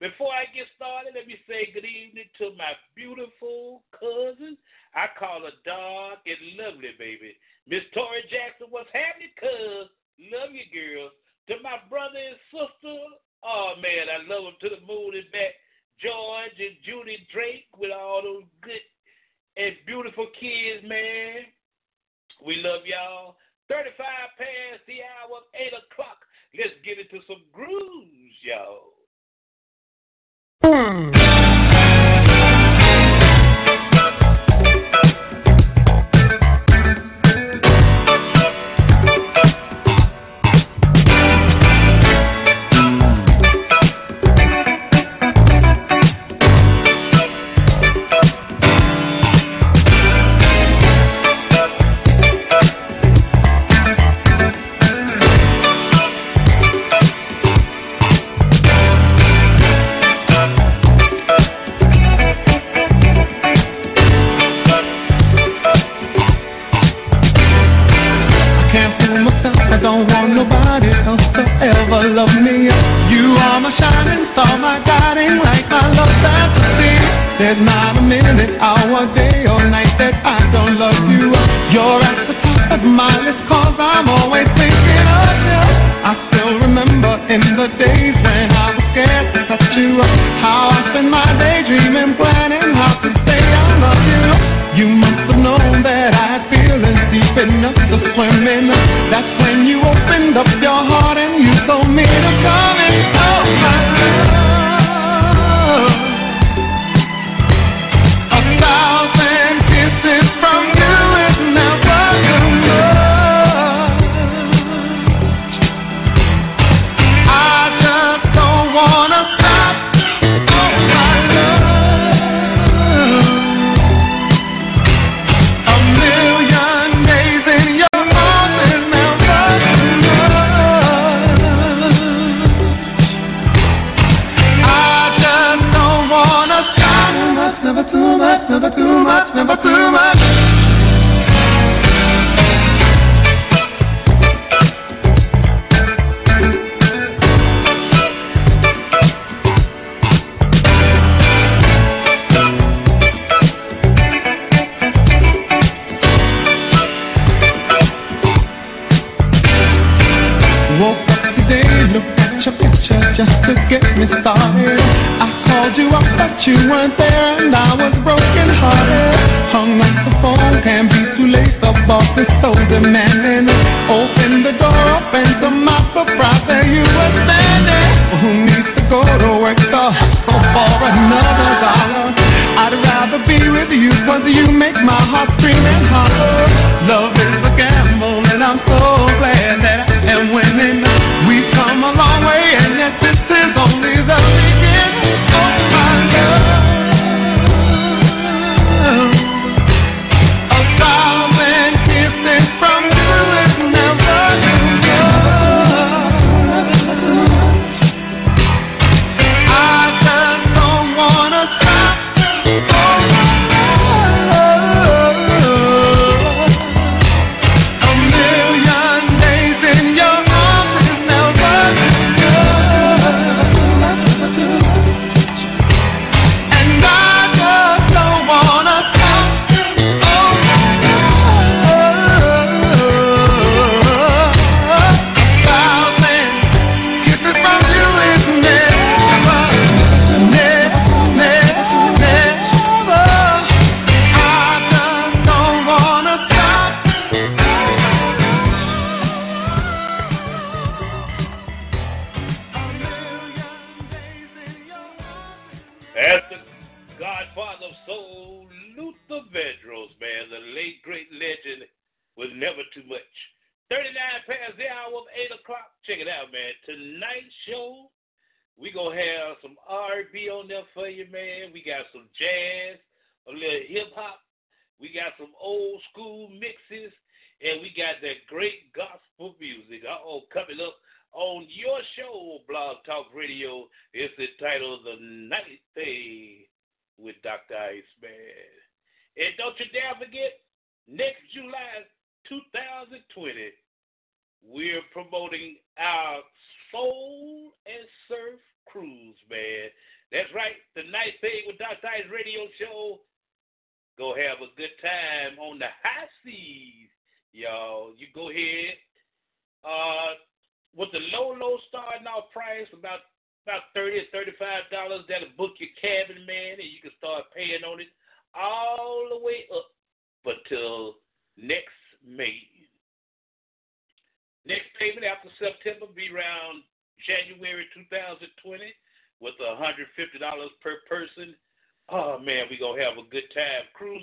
Before I get started, let me say good evening to my beautiful cousin. I call her dog and lovely, baby. Miss Tori Jackson, what's happening, cuz? Love you, girls. To my brother and sister, oh man, I love them to the moon and back. George and Judy Drake with all those good and beautiful kids, man. We love y'all.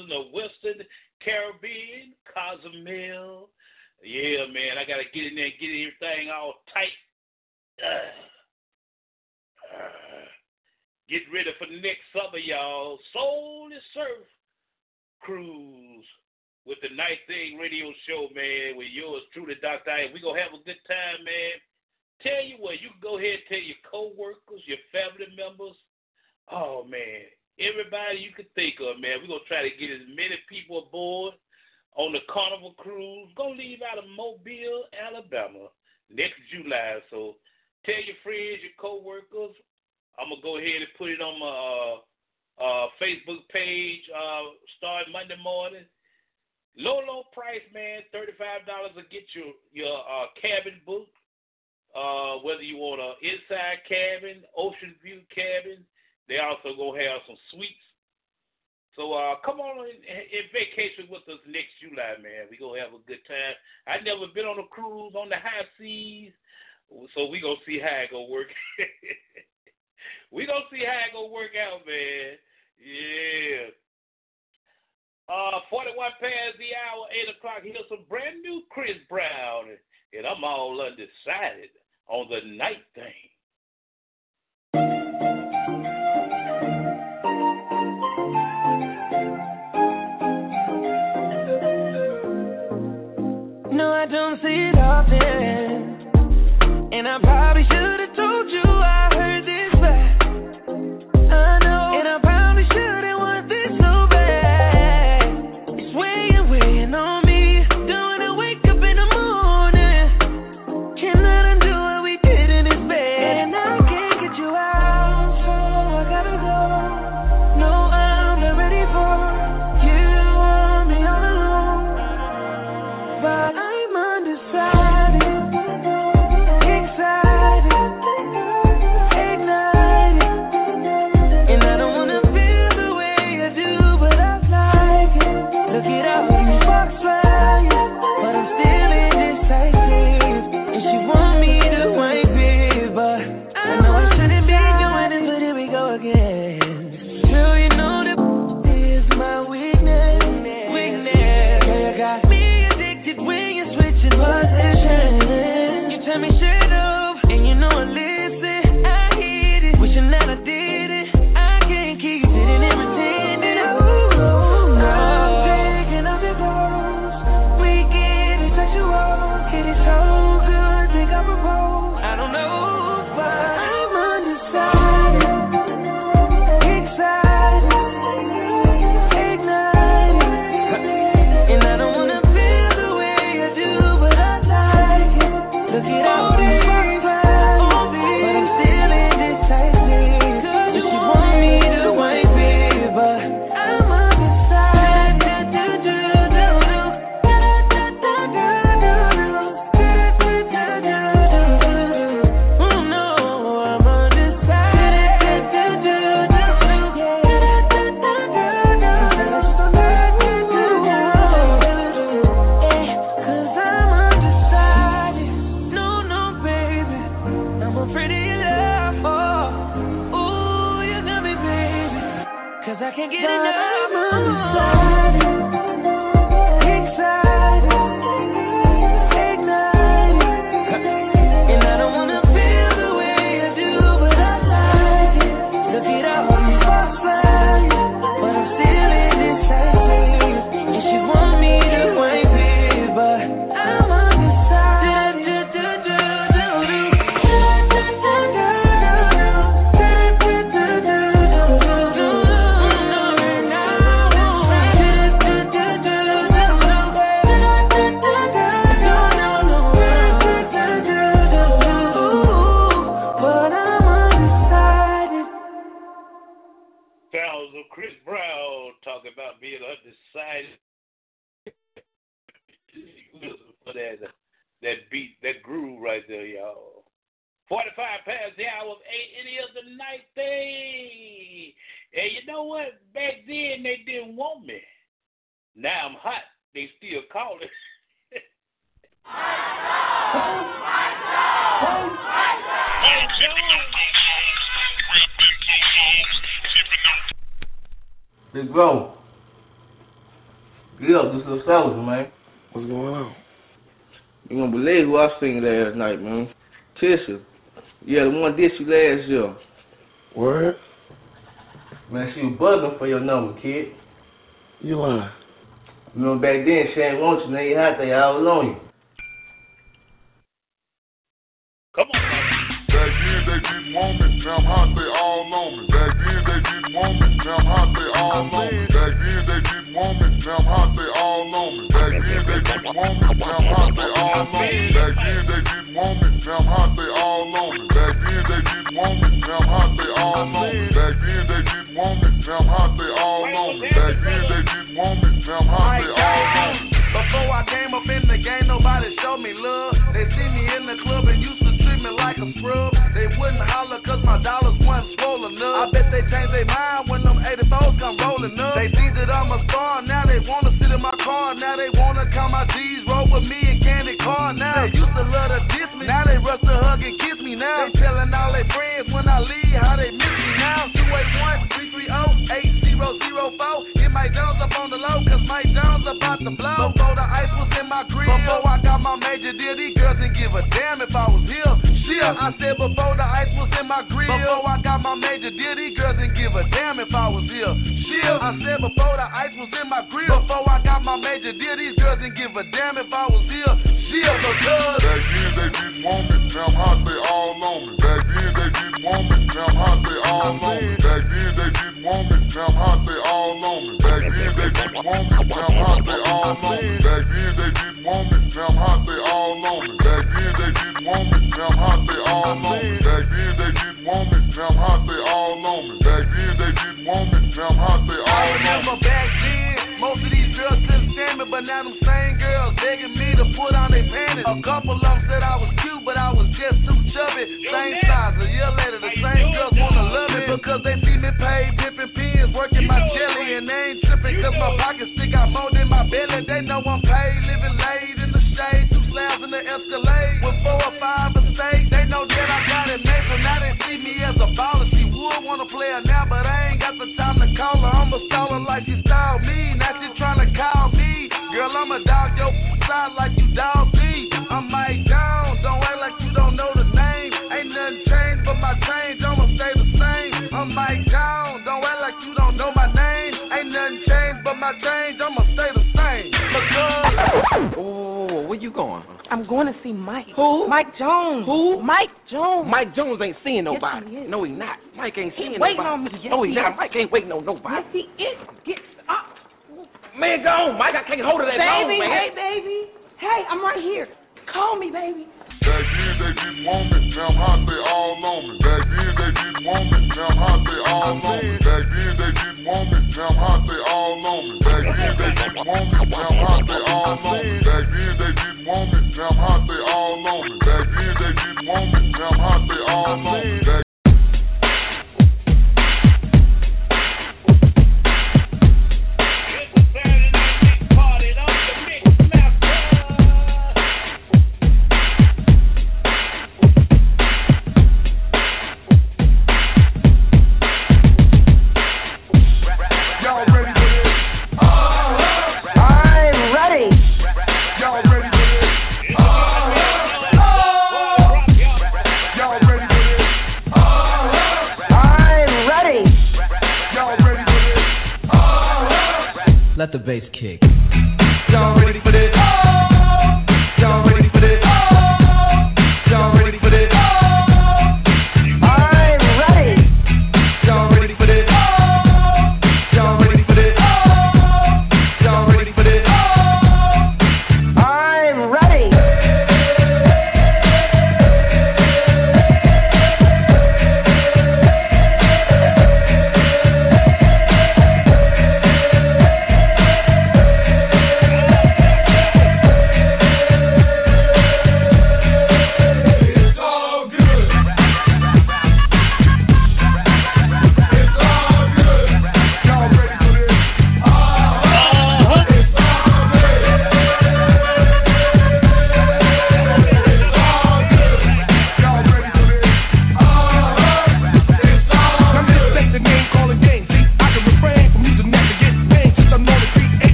Cruising the Western Caribbean, Cozumel. Yeah, man, I gotta get in there and get everything all tight. Uh, uh, get ready for the next summer, y'all. Soul and Surf Cruise with the Night Thing radio show, man, with yours truly, Dr. I. we to have a good time, man. Tell you what, you can go ahead and tell your co-workers, your family members. Oh, man, everybody you can think of, man. We're to try to get as many people aboard on the Carnival Cruise. Go leave out of Mobile, Alabama next July. So tell your friends, your co-workers. I'm to go ahead and put it on my uh, uh, Facebook page uh, start Monday morning. Low, low price, man. Thirty-five dollars to get your your uh, cabin booked. Uh, whether you want an inside cabin, ocean view cabin, they also gonna have some sweets. So uh, come on and, in vacation with us next July, man. We gonna have a good time. I never been on a cruise on the high seas, so we gonna see how it gonna work. we gonna see how it gonna work out, man. Yeah. Uh, 41 past the hour, 8 o'clock. Here's some brand new Chris Brown. And I'm all undecided on the night thing. thing last night, man. Tisha. Yeah, the one did you last year. Word? Man, she was bugging for your number, kid. You lying. You know, back then, she ain't want you. Now you had to, I was on you. drum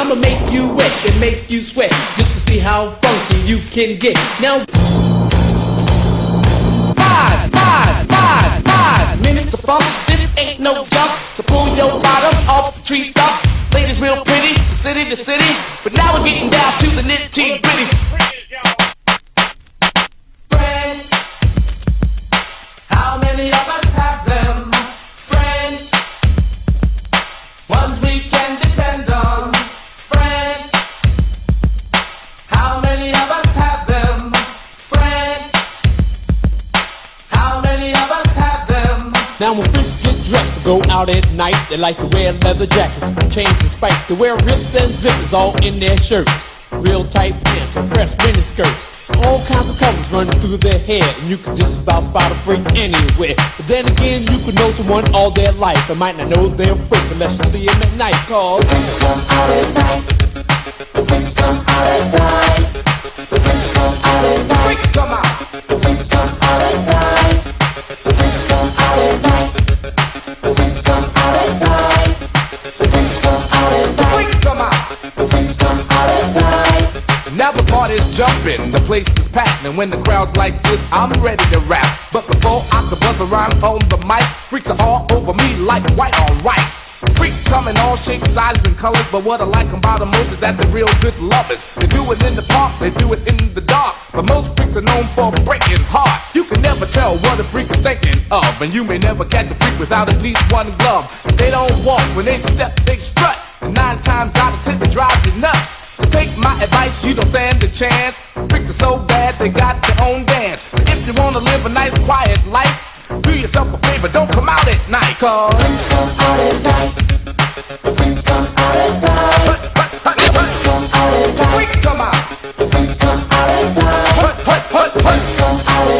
I'ma make you wet and make you sweat just to see how funky you can get. Now, five, five, five, five minutes of funk. This ain't no jump. So pull your bottom off the tree top. Ladies real pretty, city to city. But now we're getting down to the nitty gritty. Like to wear leather jackets, chains and spikes. They wear rips and zippers all in their shirts. Real tight pants, compressed mini skirts. All kinds of colors running through their hair, and you can just about spot a freak anywhere. But then again, you could know someone all their life, and might not know they're a freak unless you see them at night. Cause freaks come out at night. Freaks come out at night. Freaks come out at night. Freaks come out. The party's jumping, the place is packed, and when the crowd's like this, I'm ready to rap. But before I can buzz around on the mic, freaks are all over me like white on white. Freaks come in all shapes, sizes, and colors, but what I like about them most is that they're real good lovers. They do it in the park, they do it in the dark, but most freaks are known for breaking hearts. You can never tell what a freak is thinking of, and you may never catch a freak without at least one glove. They don't walk, when they step, they strut, and nine times out of ten they drive you nuts. Take my advice, you don't stand a chance. Freaks are so bad, they got their own dance. If you wanna live a nice, quiet life, do yourself a favor, don't come out at night, cause freaks come out at night. Freaks come out at night. Freaks come out at night. Freaks come out. Freaks come out at night. Freaks come out at night.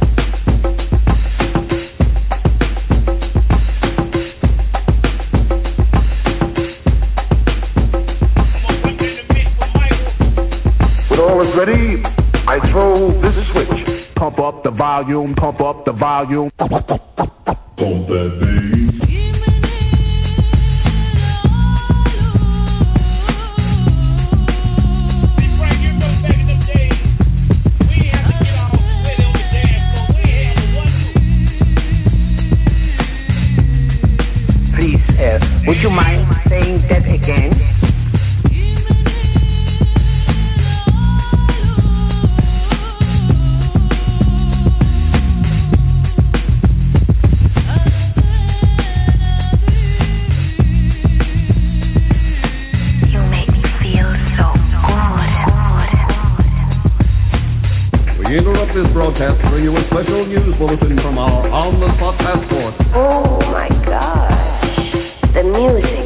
When ready, I throw this switch. Pump up the volume, pump up the volume. Pump that bass. Would you mind you a special news bulletin from our on-the-spot passport. Oh my gosh. The music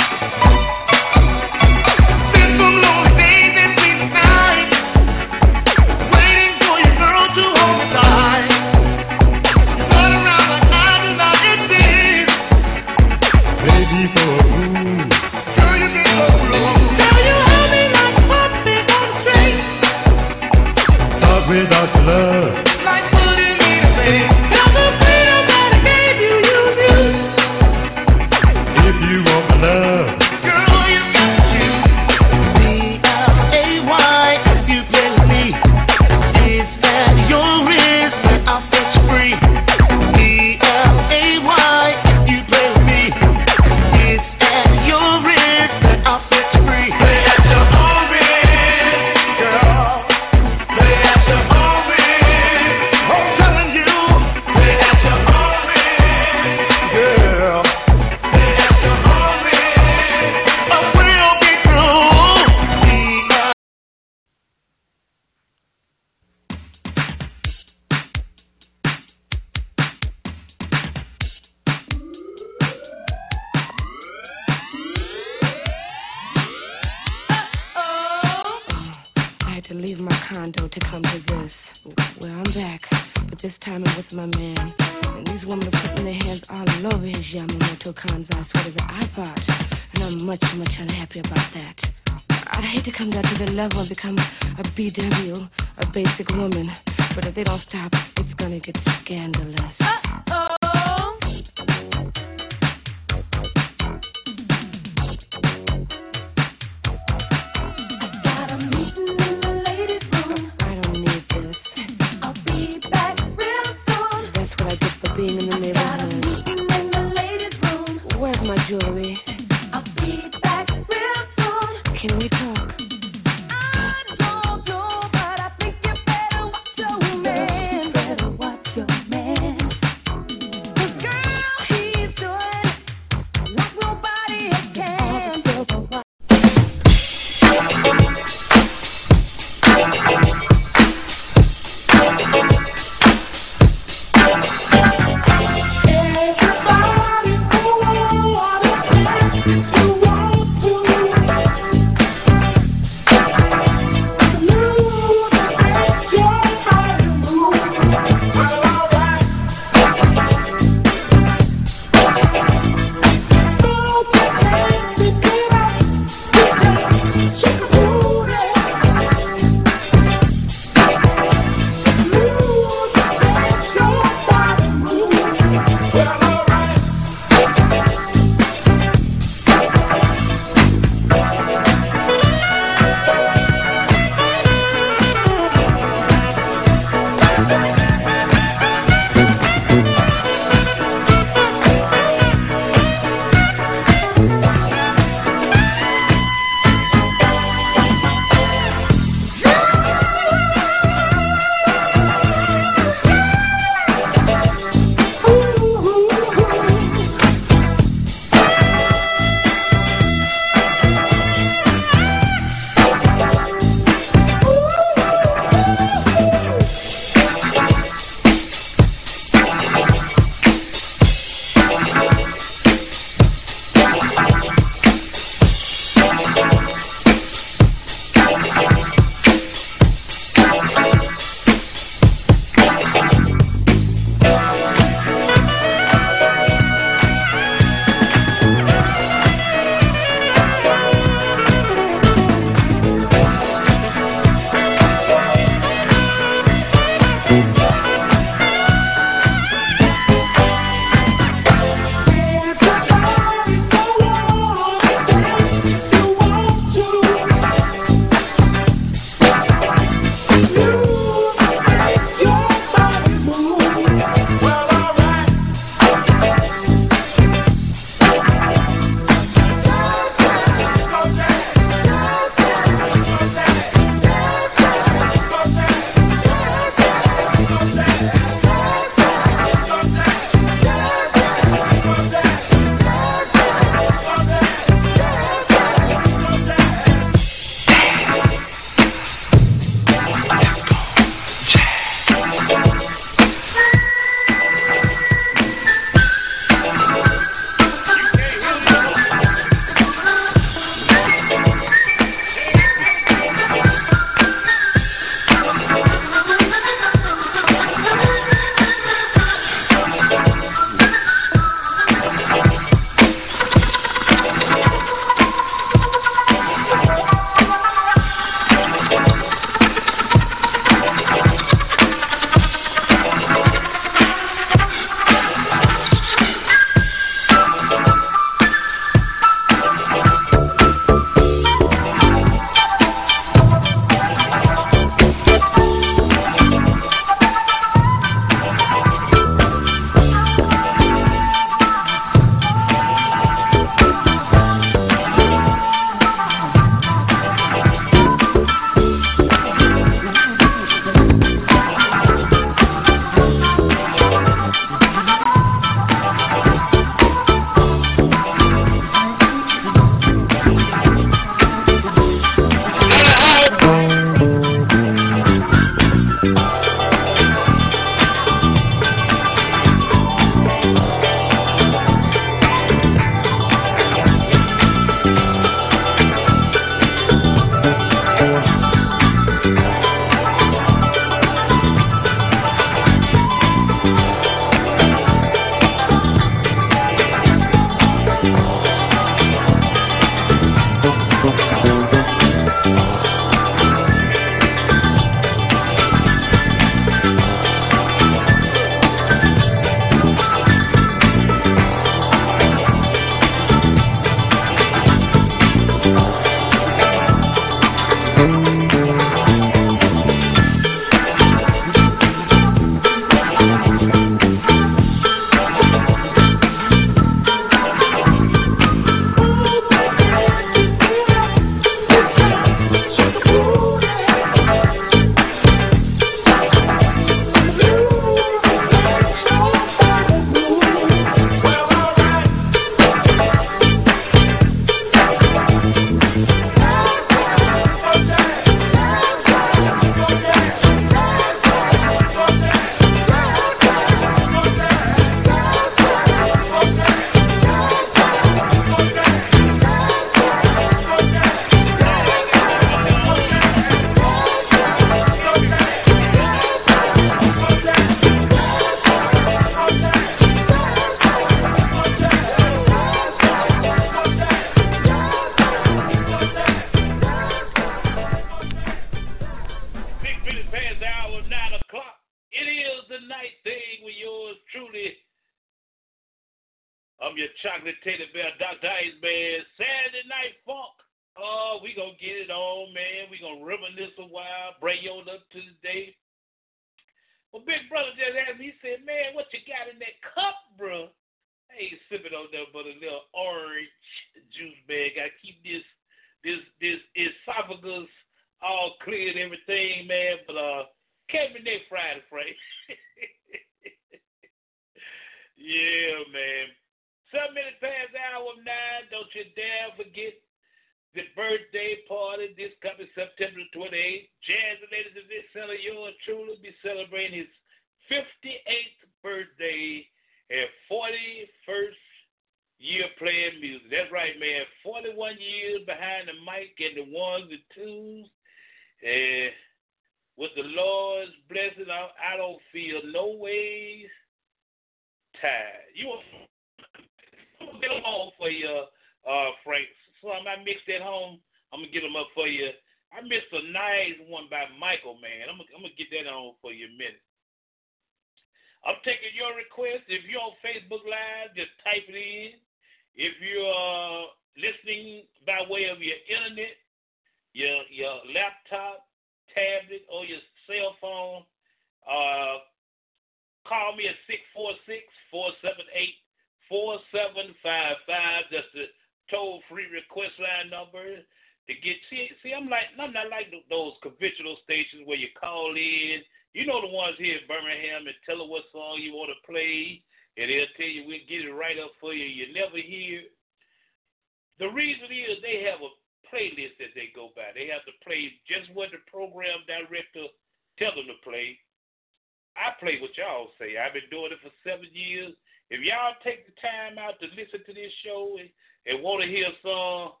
I play what y'all say. I've been doing it for seven years. If y'all take the time out to listen to this show and, and want to hear a song,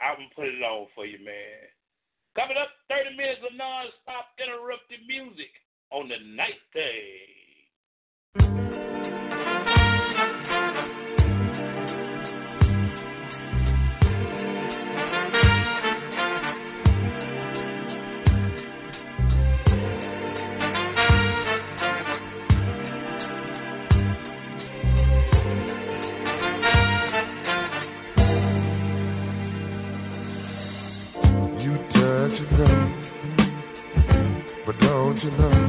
I'm going to put it on for you, man. Coming up, 30 minutes of non-stop interrupted music on the night thing. you love.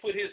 Put his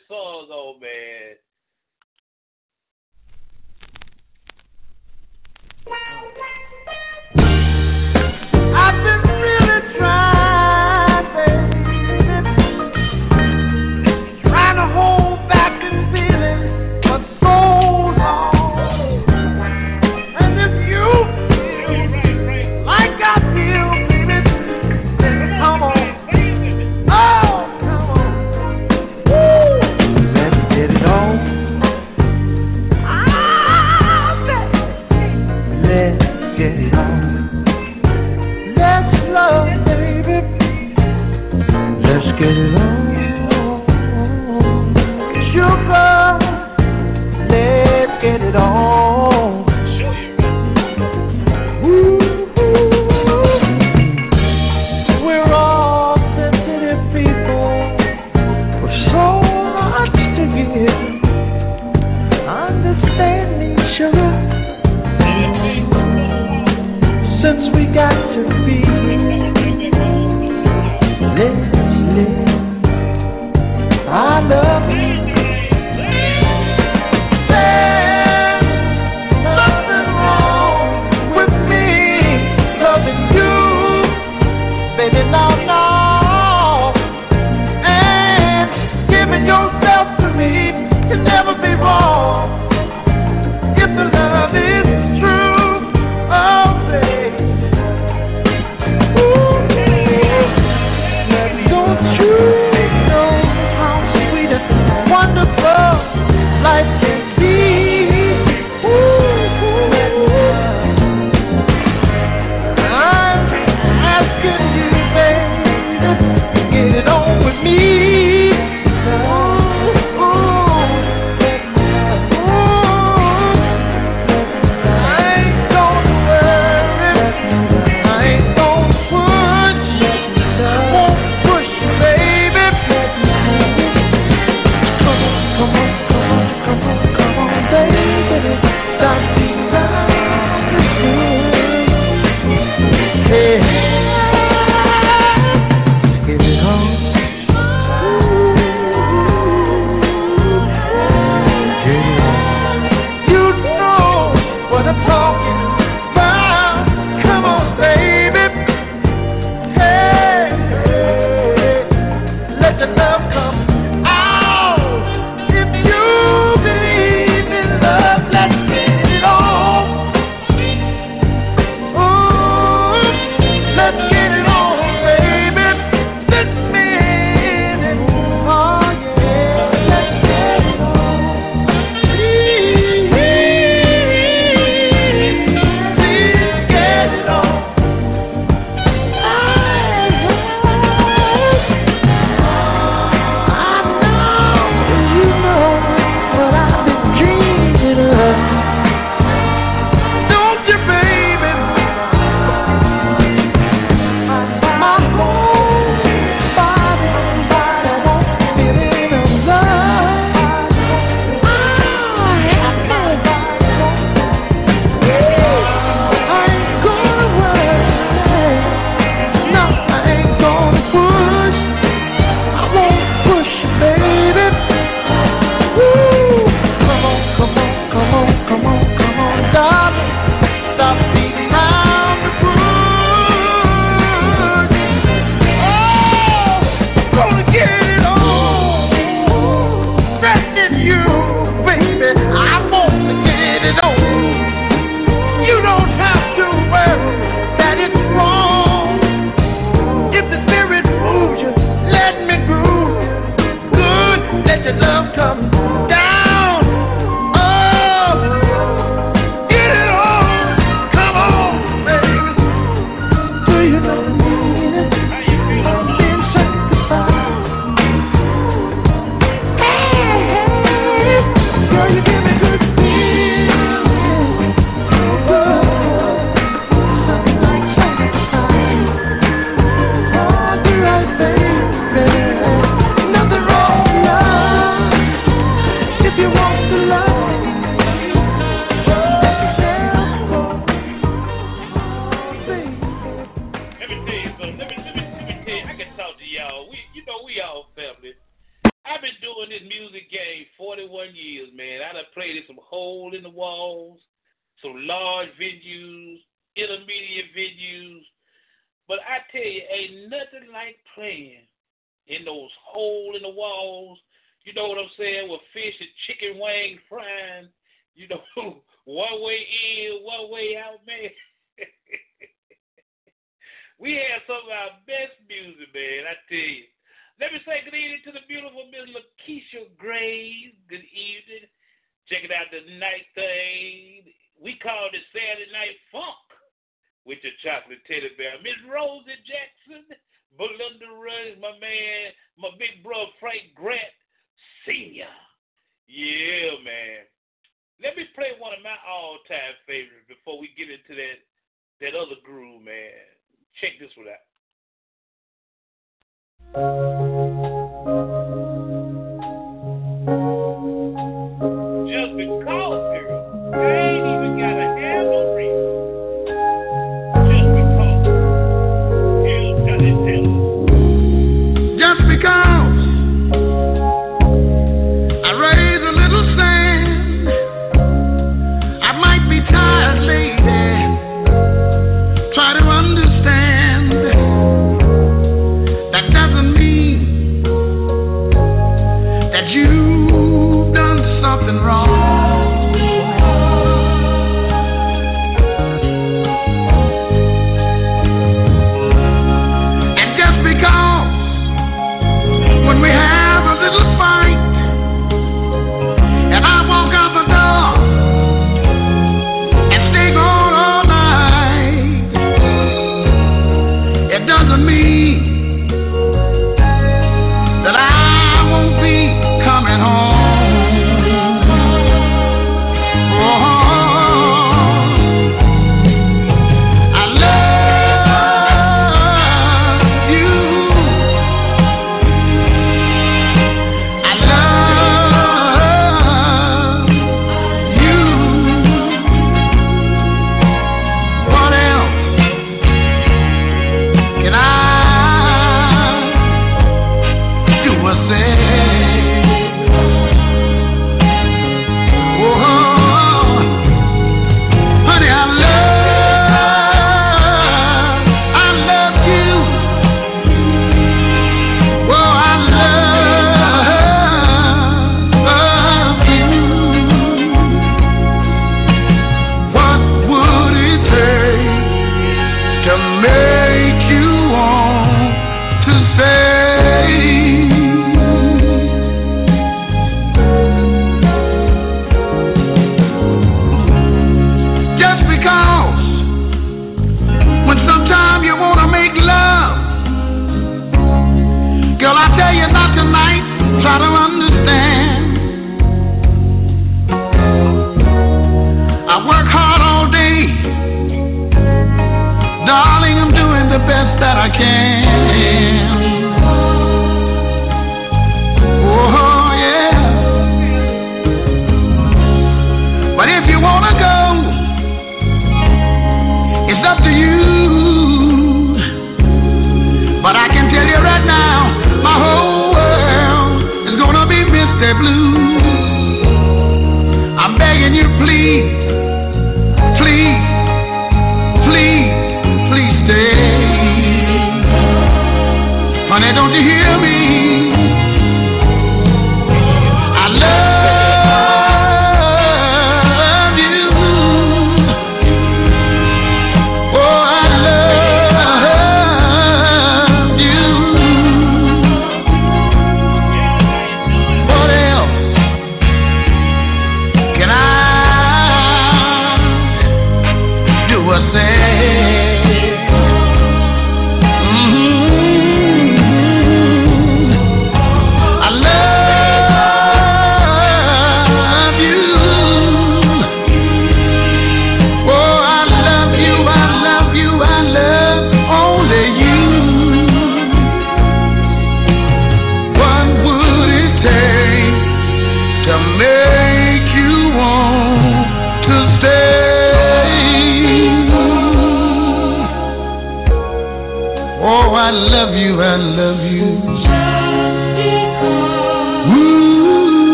the best that I can. Oh, yeah. But if you want to go, it's up to you. But I can tell you right now, my whole world is going to be Mr. Blue. here.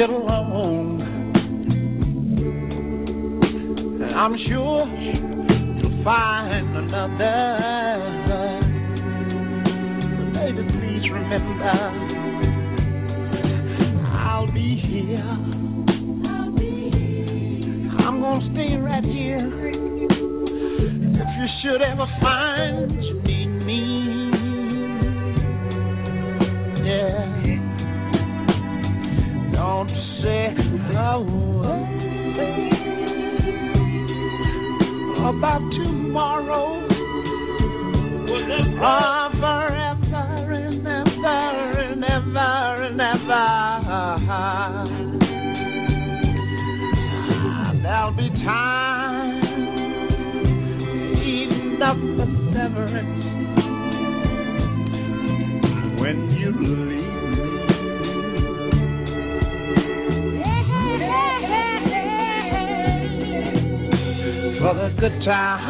get along. And I'm sure you'll find another. But baby, please remember, I'll be here. I'll be here. I'm gonna stay right here. If you should ever find Forever and ever and ever and ever. There'll be time severance when you leave. for the good time.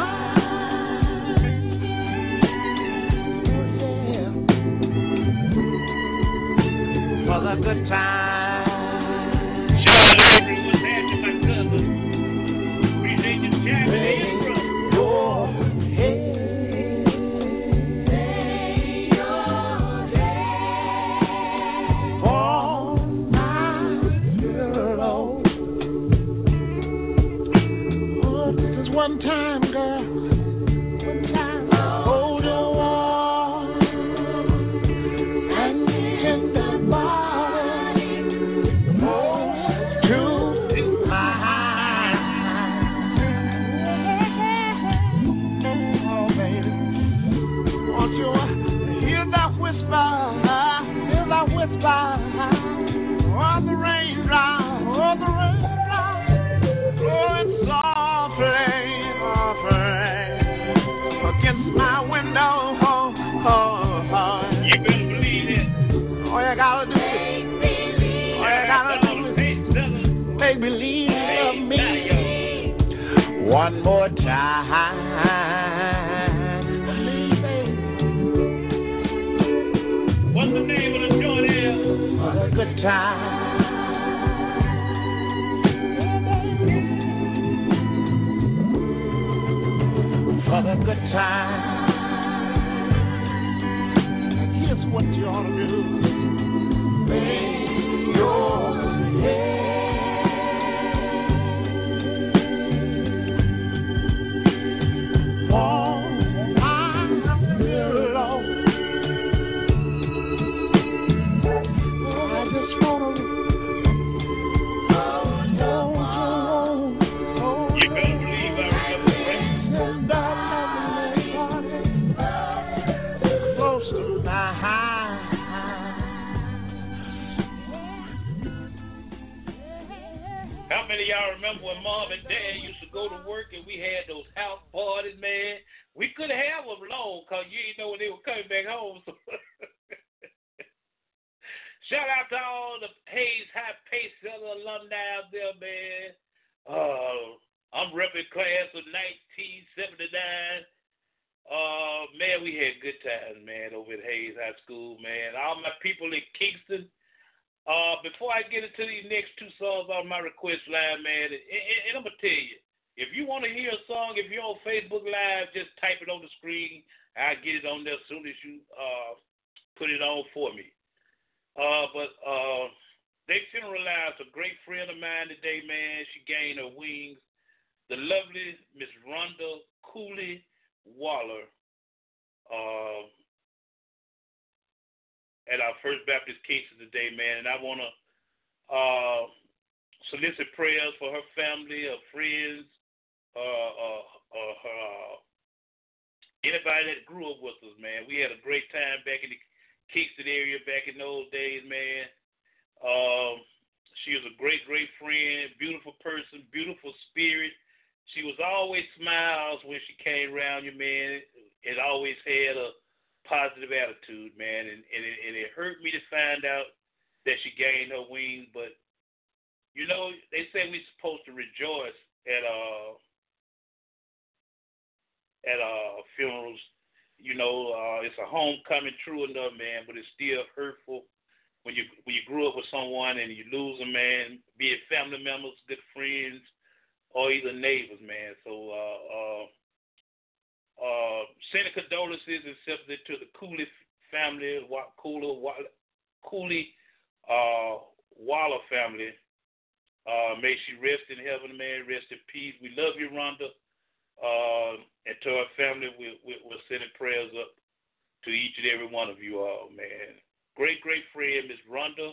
Friend, Miss Rhonda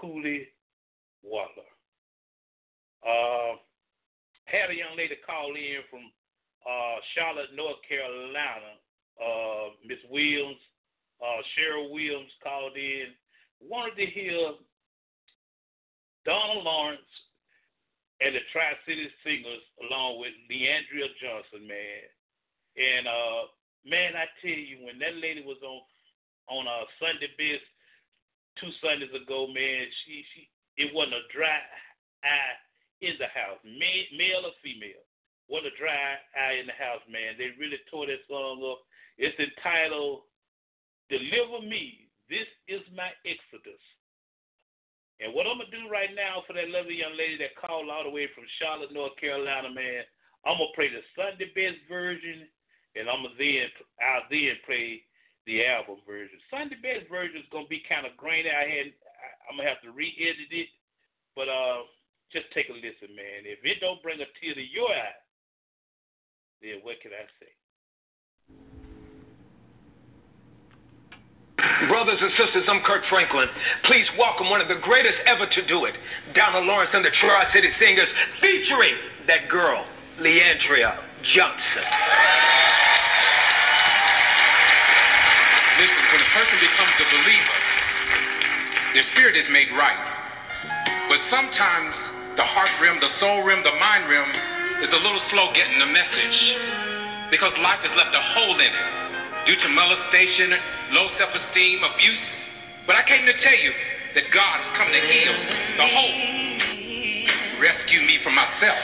Cooley Waller. Uh, had a young lady call in from uh, Charlotte, North Carolina. Uh, Miss Williams, uh, Cheryl Williams called in. Wanted to hear Donald Lawrence and the Tri City Singers along with Le'Andria Johnson, man. And uh man, I tell you, when that lady was on on a uh, Sunday Best two Sundays ago, man, she she it wasn't a dry eye in the house, male or female. Wasn't a dry eye in the house, man. They really tore that song up. It's entitled Deliver Me. This is my Exodus. And what I'm gonna do right now for that lovely young lady that called all the way from Charlotte, North Carolina, man, I'm gonna play the Sunday best version, and I'm gonna then I'll then play the album version. Sunday best version is gonna be kind of grainy. I had I'm gonna have to re-edit it, but uh, just take a listen, man. If it don't bring a tear to your eye, then what can I say? Brothers and sisters, I'm Kirk Franklin. Please welcome one of the greatest ever to do it, Donald Lawrence and the Tri City Singers, featuring that girl, Le'Andria Johnson. When a person becomes a believer, their spirit is made right. But sometimes the heart rim, the soul rim, the mind rim is a little slow getting the message because life has left a hole in it due to molestation, low self esteem, abuse. But I came to tell you that God has come to heal the whole, rescue me from myself.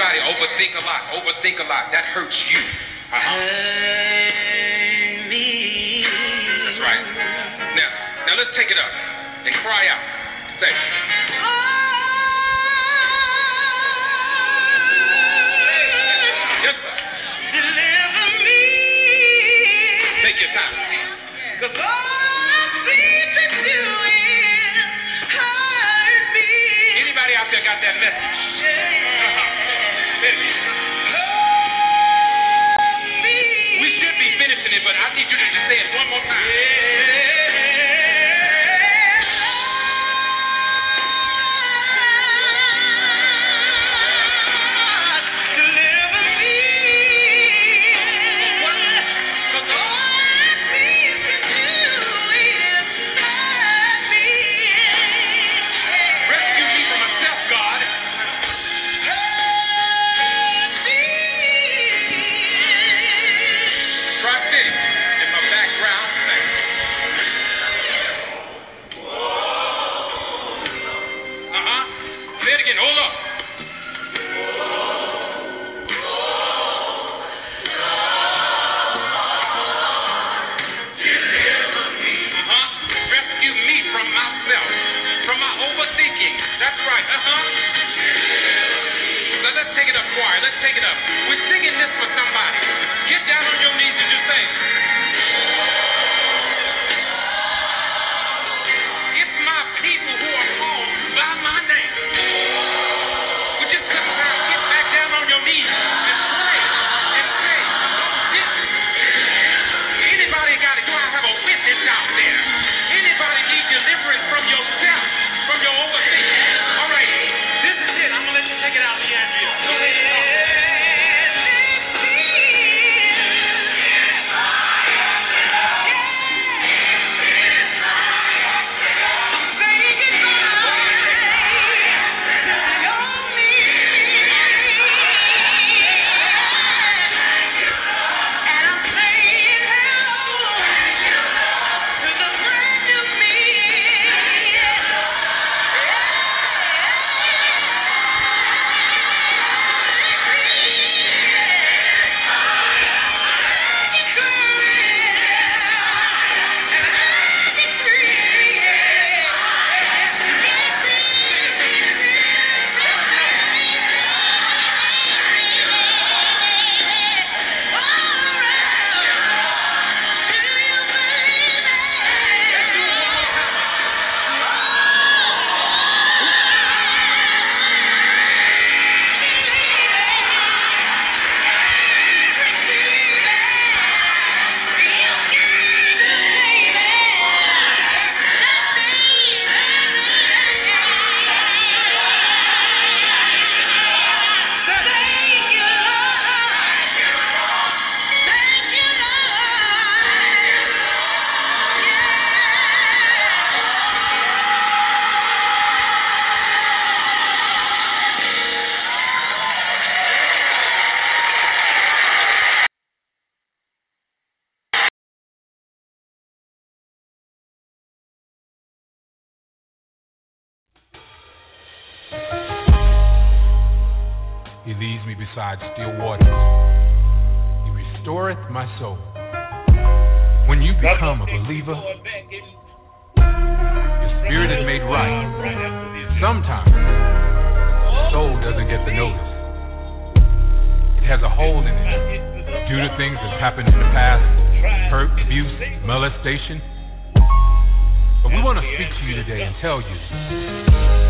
Anybody overthink a lot, overthink a lot, that hurts you. Uh-huh. That's right. Now, now let's take it up and cry out. Say. Deliver me. Take your time. Cause all I seem to do is hurt me. Anybody out there got that message? Say it one more time. Leads me beside still waters. He restoreth my soul. When you become a believer, your spirit is made right. Sometimes the soul doesn't get the notice. It has a hole in it due to things that's happened in the past hurt, abuse, molestation. But we want to speak to you today and tell you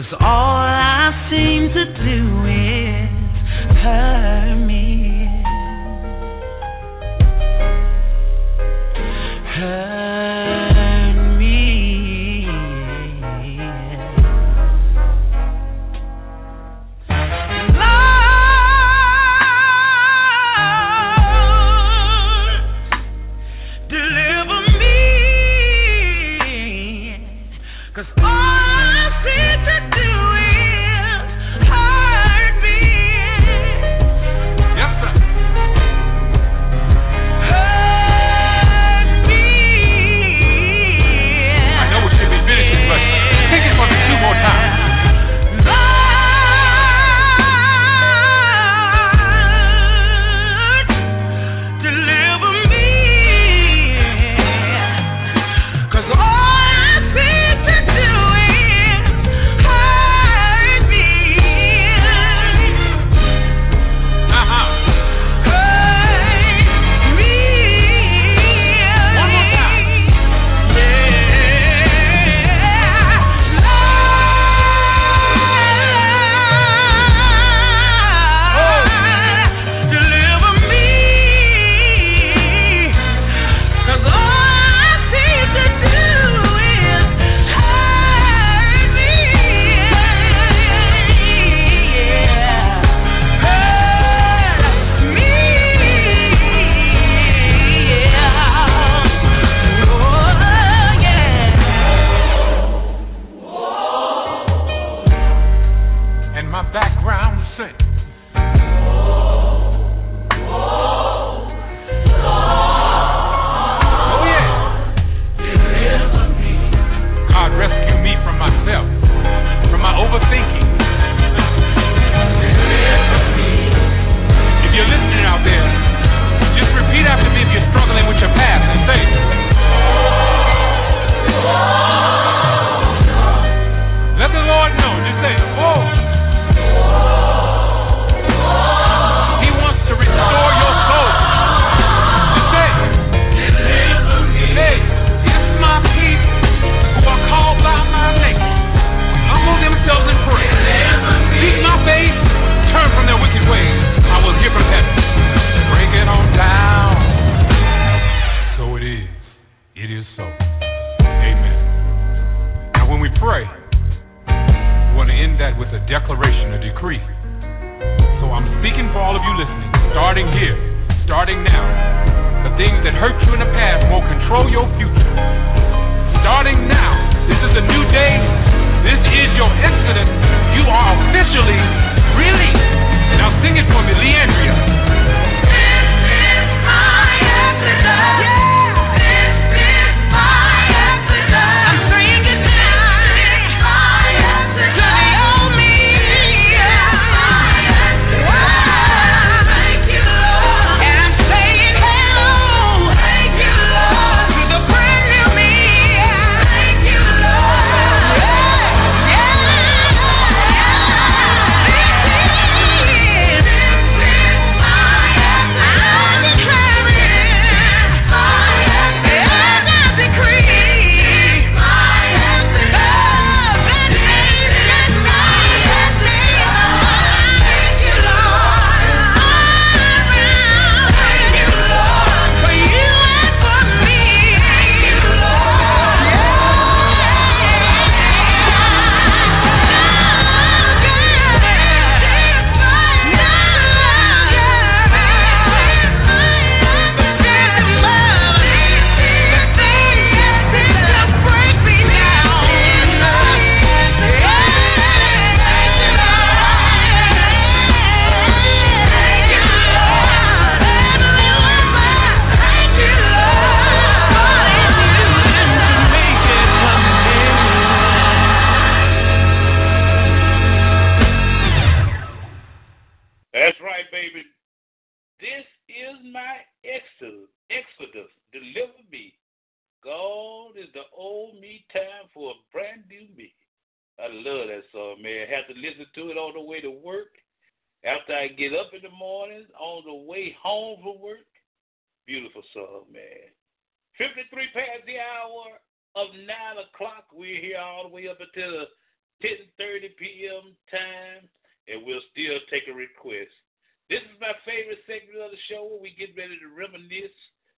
Cause all listen to it on the way to work. After I get up in the morning, on the way home from work. Beautiful song, man. 53 past the hour of 9 o'clock. We're here all the way up until 10.30 p.m. time, and we'll still take a request. This is my favorite segment of the show where we get ready to reminisce.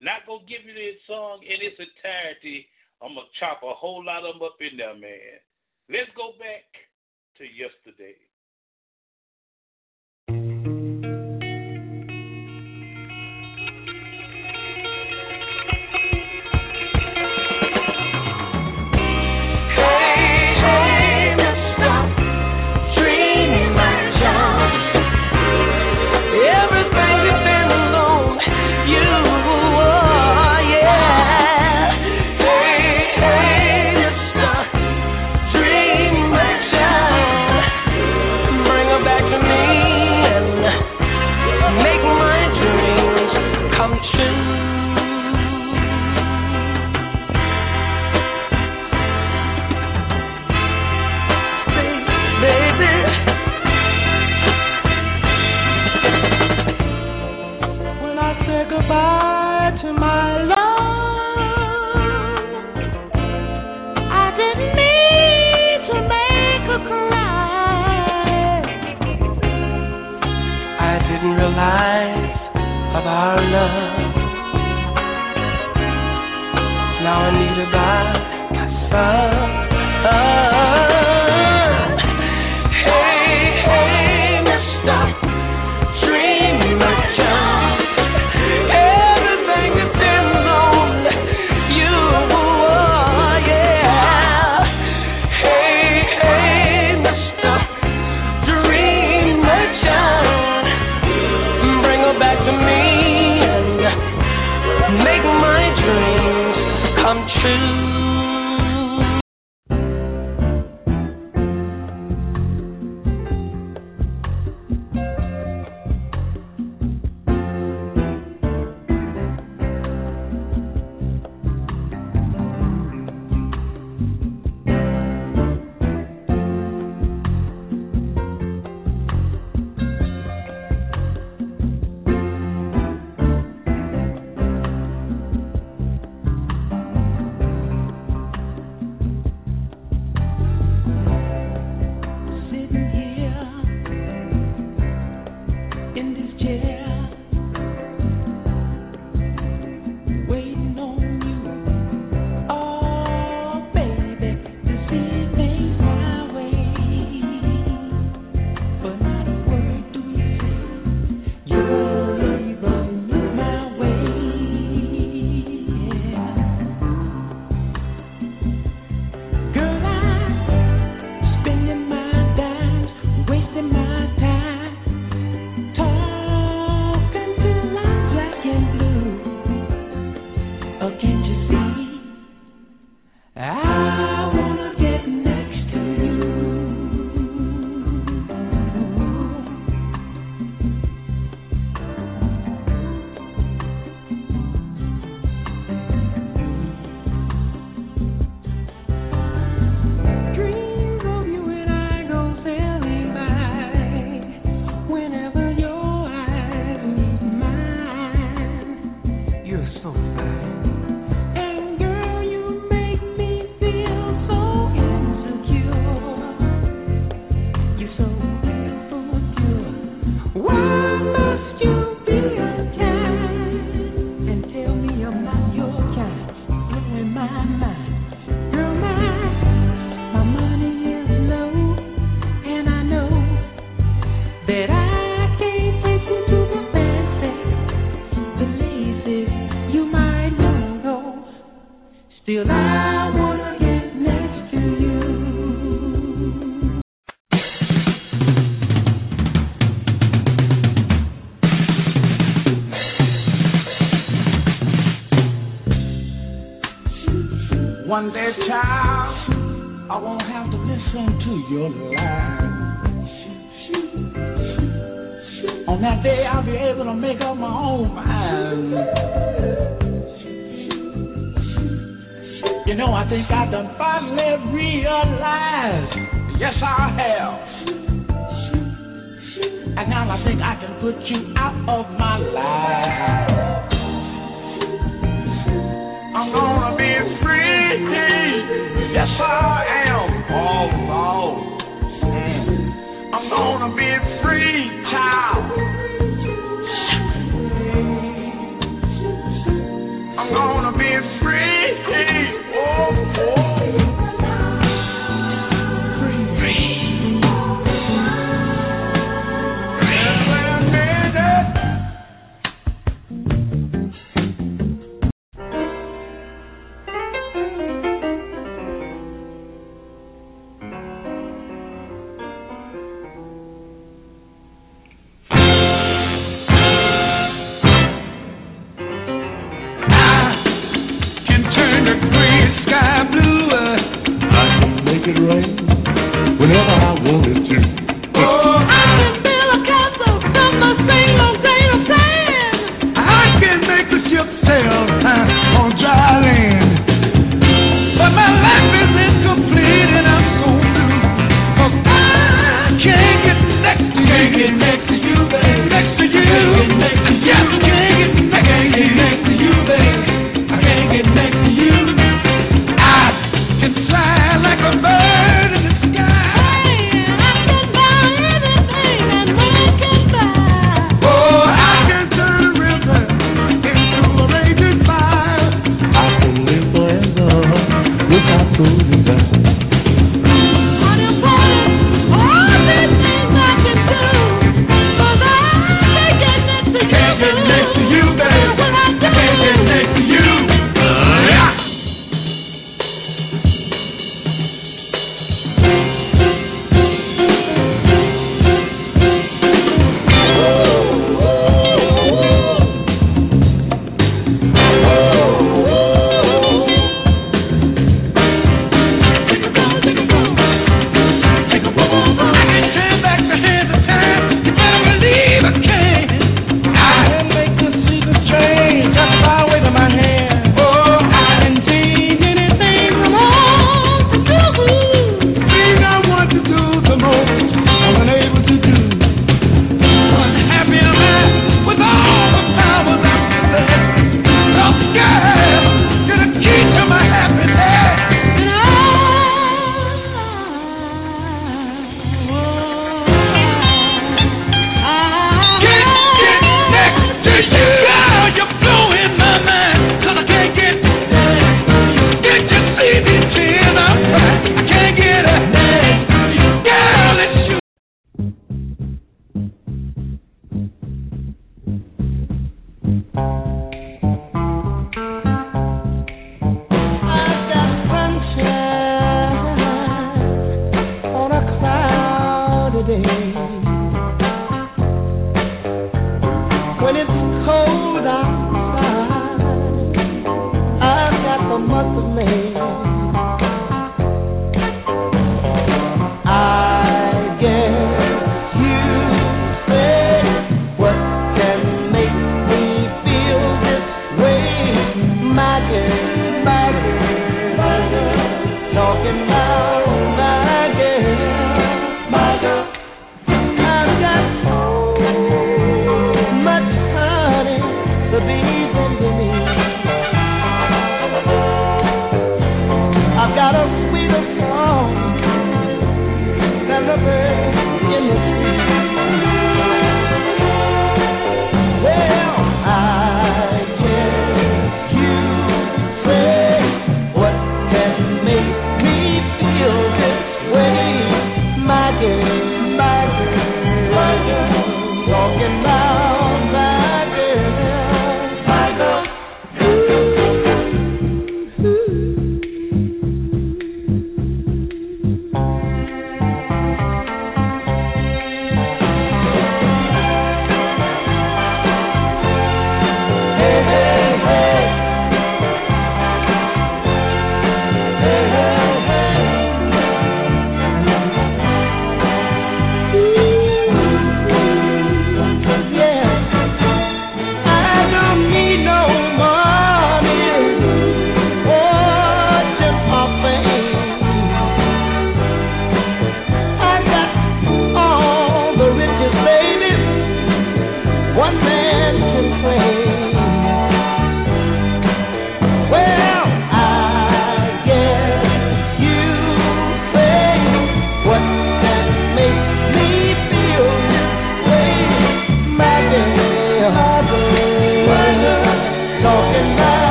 Not going to give you this song in its entirety. I'm going to chop a whole lot of them up in there, man. Let's go back to yesterday. our love. Now I need to buy my some.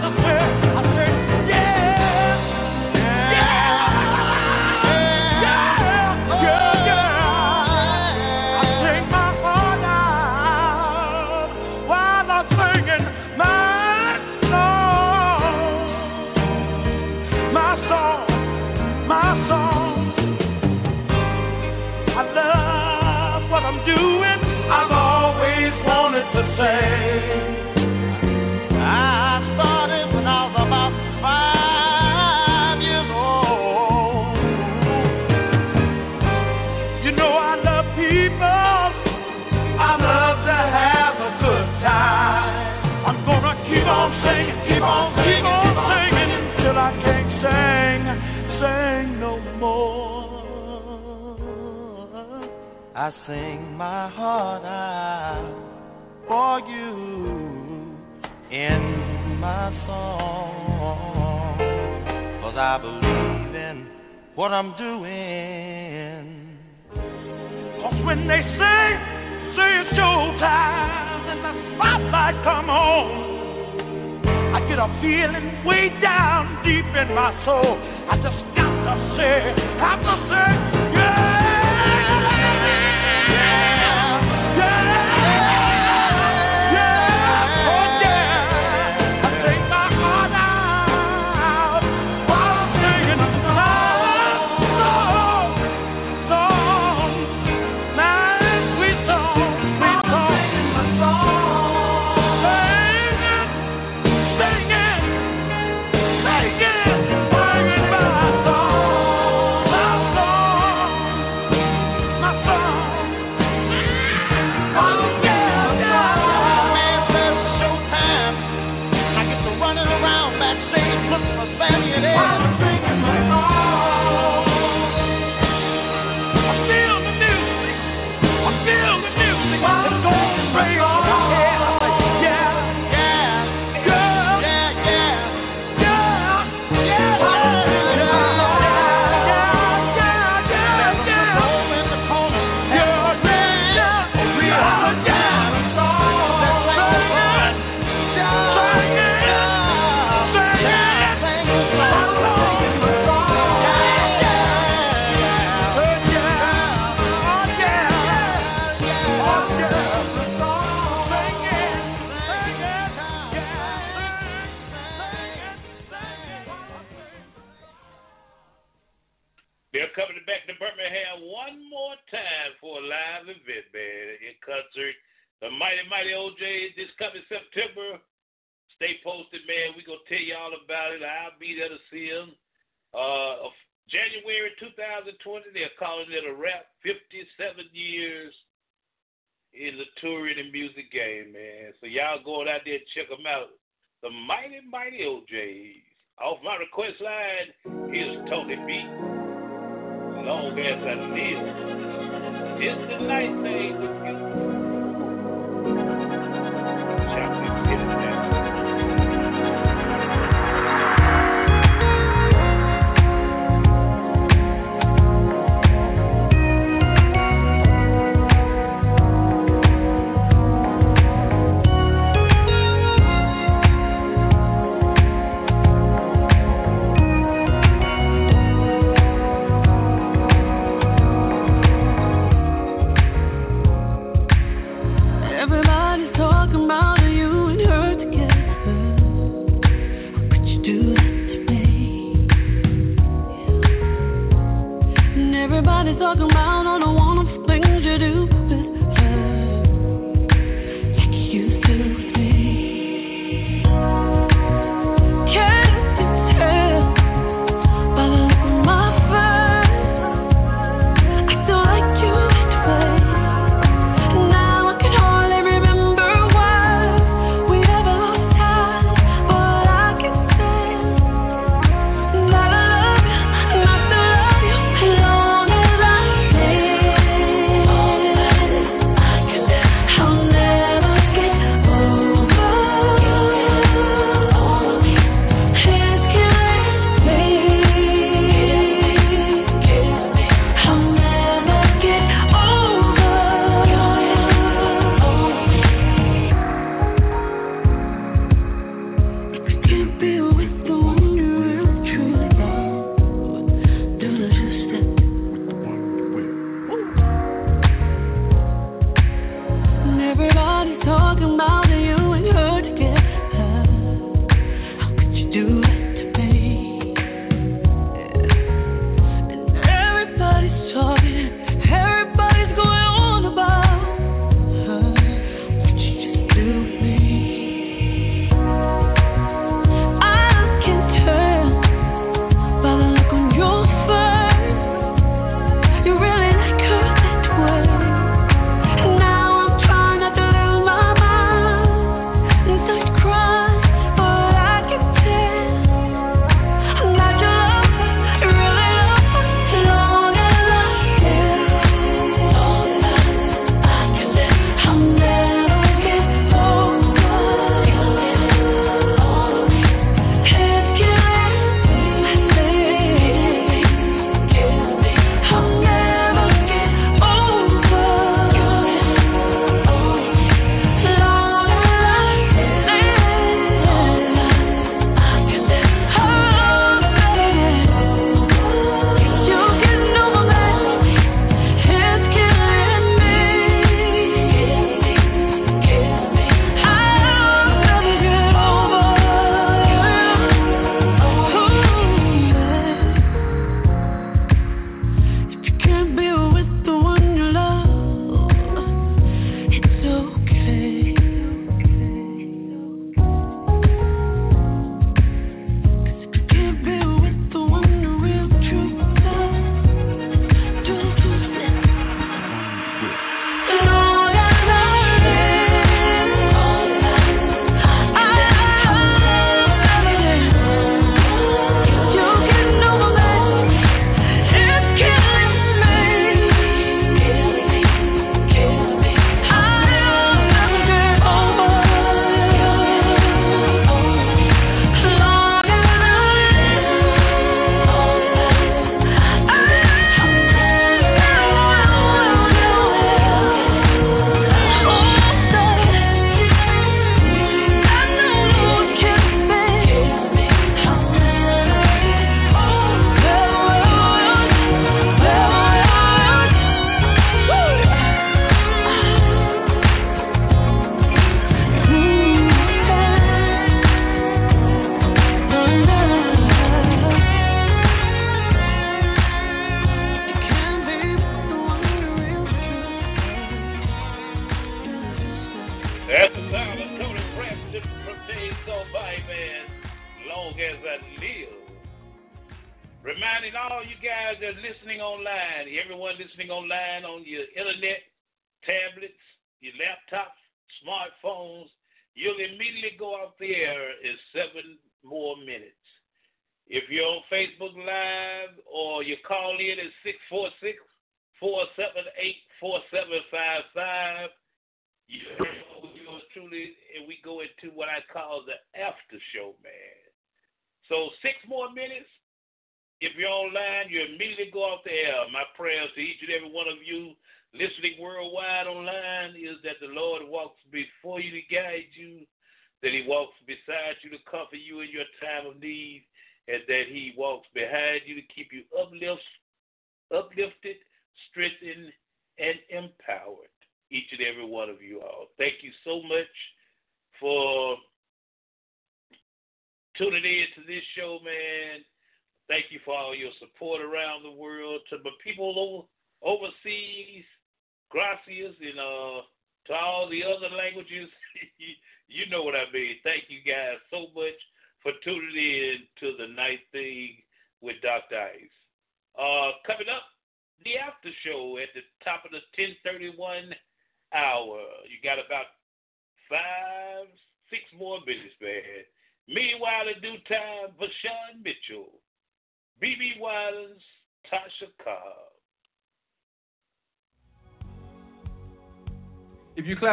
Just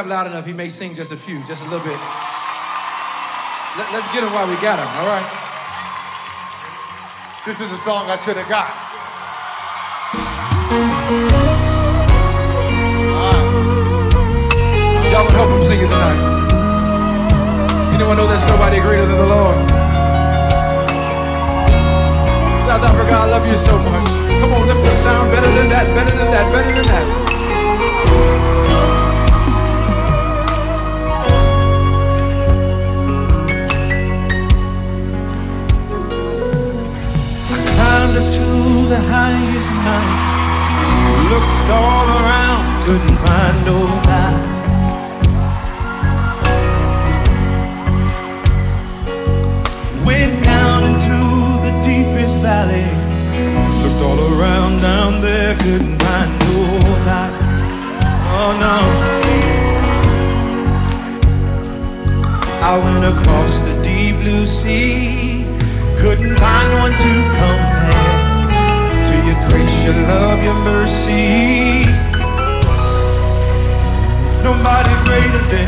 loud enough, he may sing just a few, just a little bit. Let, us get him while we got him, all right? This is a song I should have got. Right. Y'all would help him sing it tonight. Anyone know there's nobody greater than the Lord? South Africa, I love you so much. Come on, lift your sound better than that, better than that, better than that. the highest mountain. Looked all around, couldn't find nobody. Went down into the deepest valley. Looked all around down there, couldn't find nobody. Oh no. I went across the deep blue sea. Couldn't find one to day to day.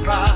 To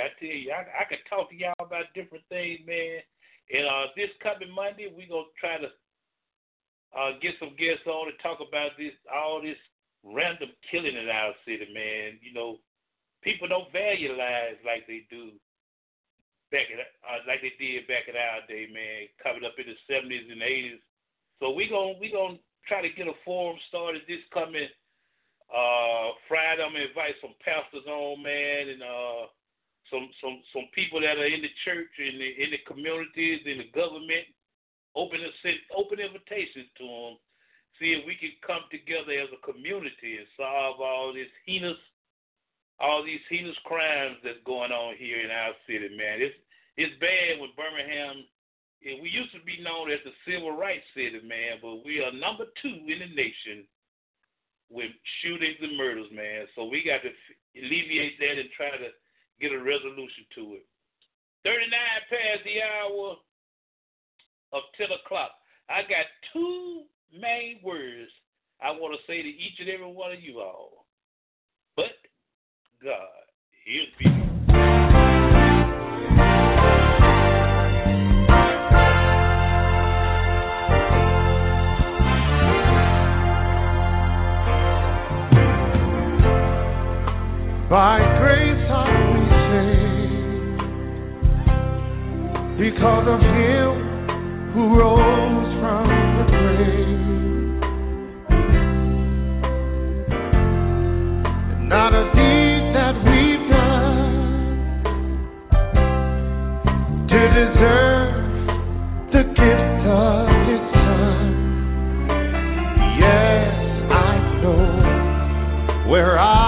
I tell you, I, I can talk to y'all about different things, man. And uh, this coming Monday, we gonna try to uh, get some guests on to talk about this all this random killing in our city, man. You know, people don't value lives like they do back in, uh, like they did back in our day, man, coming up in the seventies and eighties. So we gonna we gonna try to get a forum started this coming uh, Friday. I'm gonna invite some pastors on, man, and uh, some some some people that are in the church, in the in the communities, in the government. Open a open invitations to them. See if we can come together as a community and solve all this heinous all these heinous crimes that's going on here in our city, man. It's it's bad when Birmingham. We used to be known as the civil rights city, man, but we are number two in the nation with shootings and murders, man. So we got to alleviate that and try to get a resolution to it. 39 past the hour of 10 o'clock. I got two main words I want to say to each and every one of you all. But God. He'll. By grace because of Him who rose from the grave. Not a deed that we've done to deserve the gift of His Son. Yes, I know where I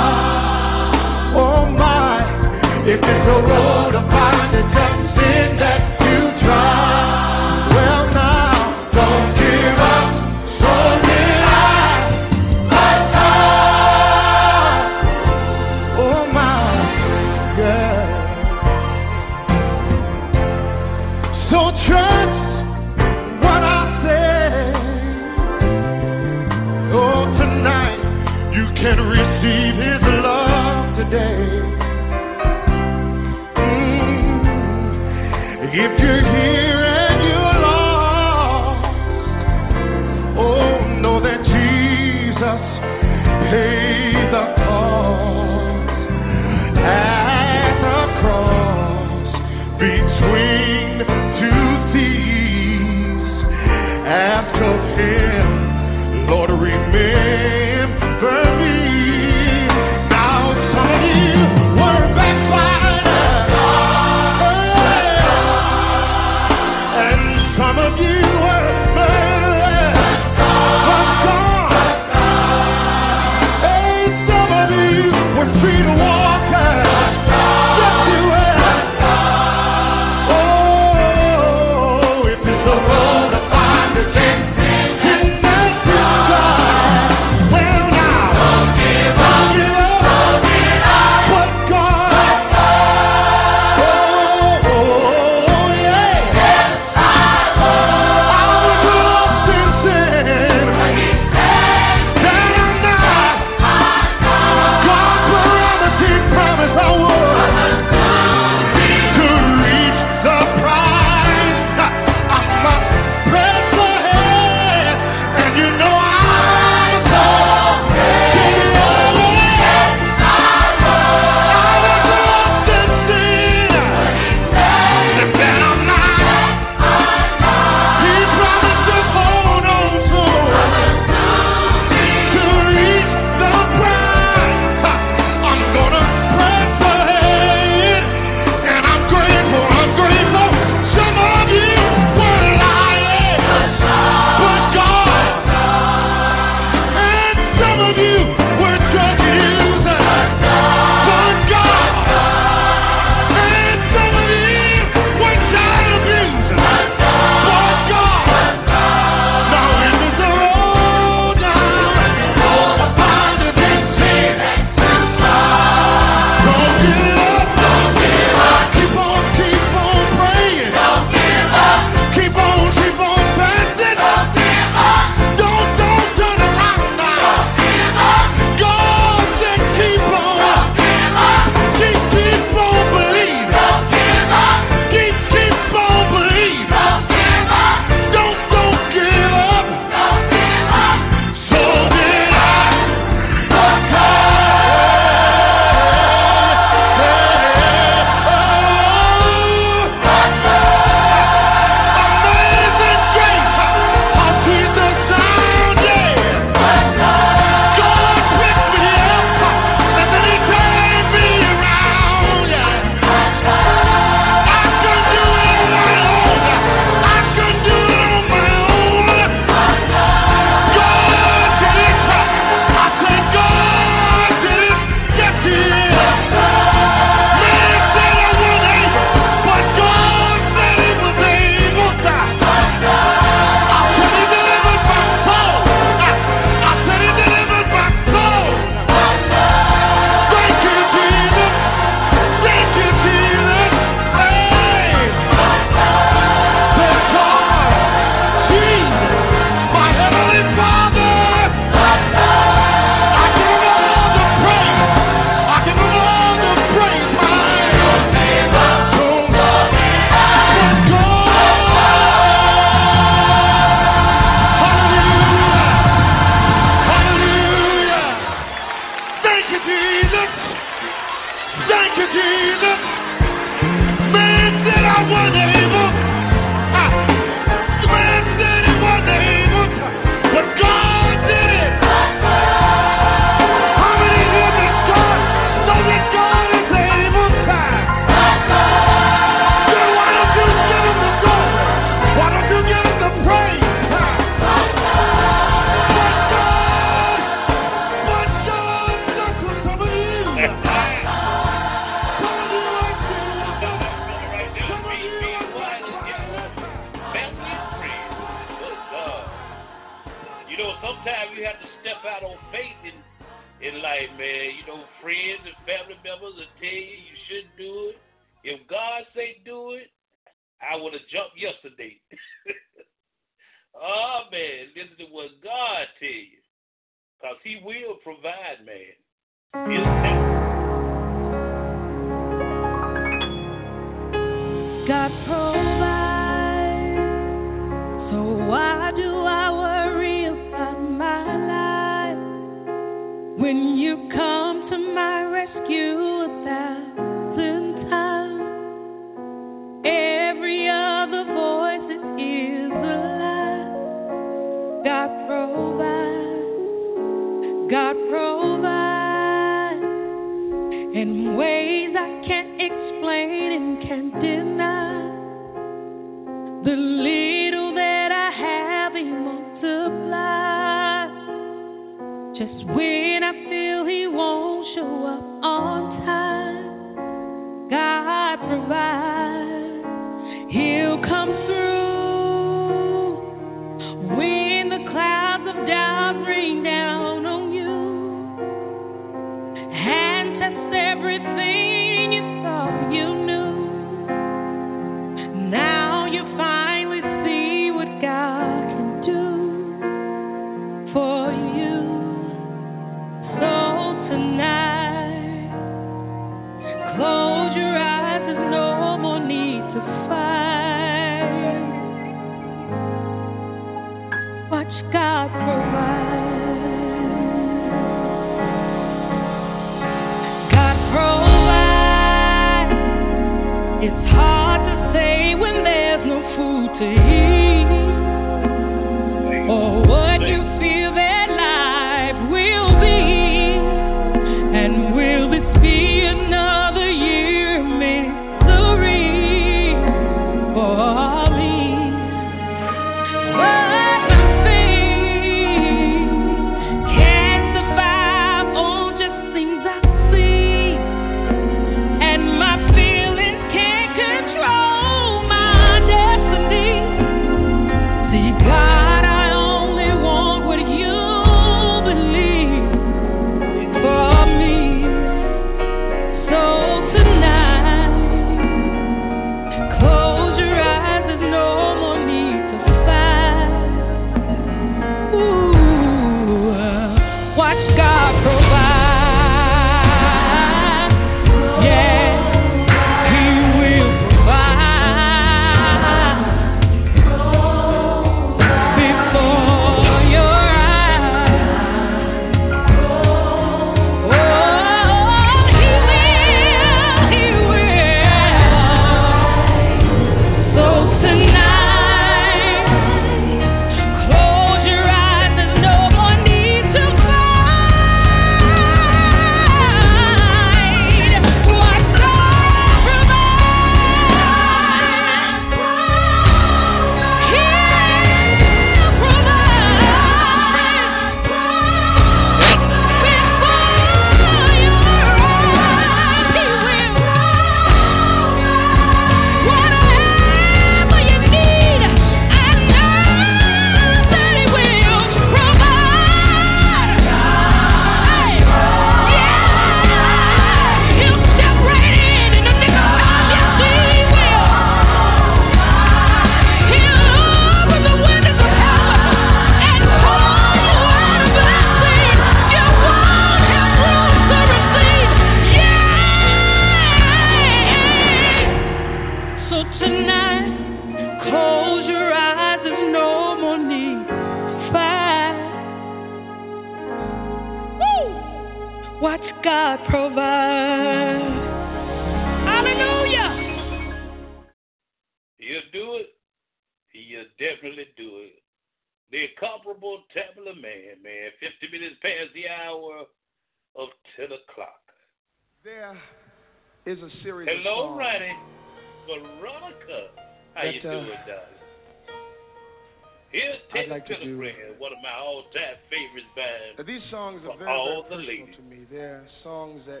One of my all-time favorites bands. Now, these songs are very, all very personal ladies. to me. They're songs that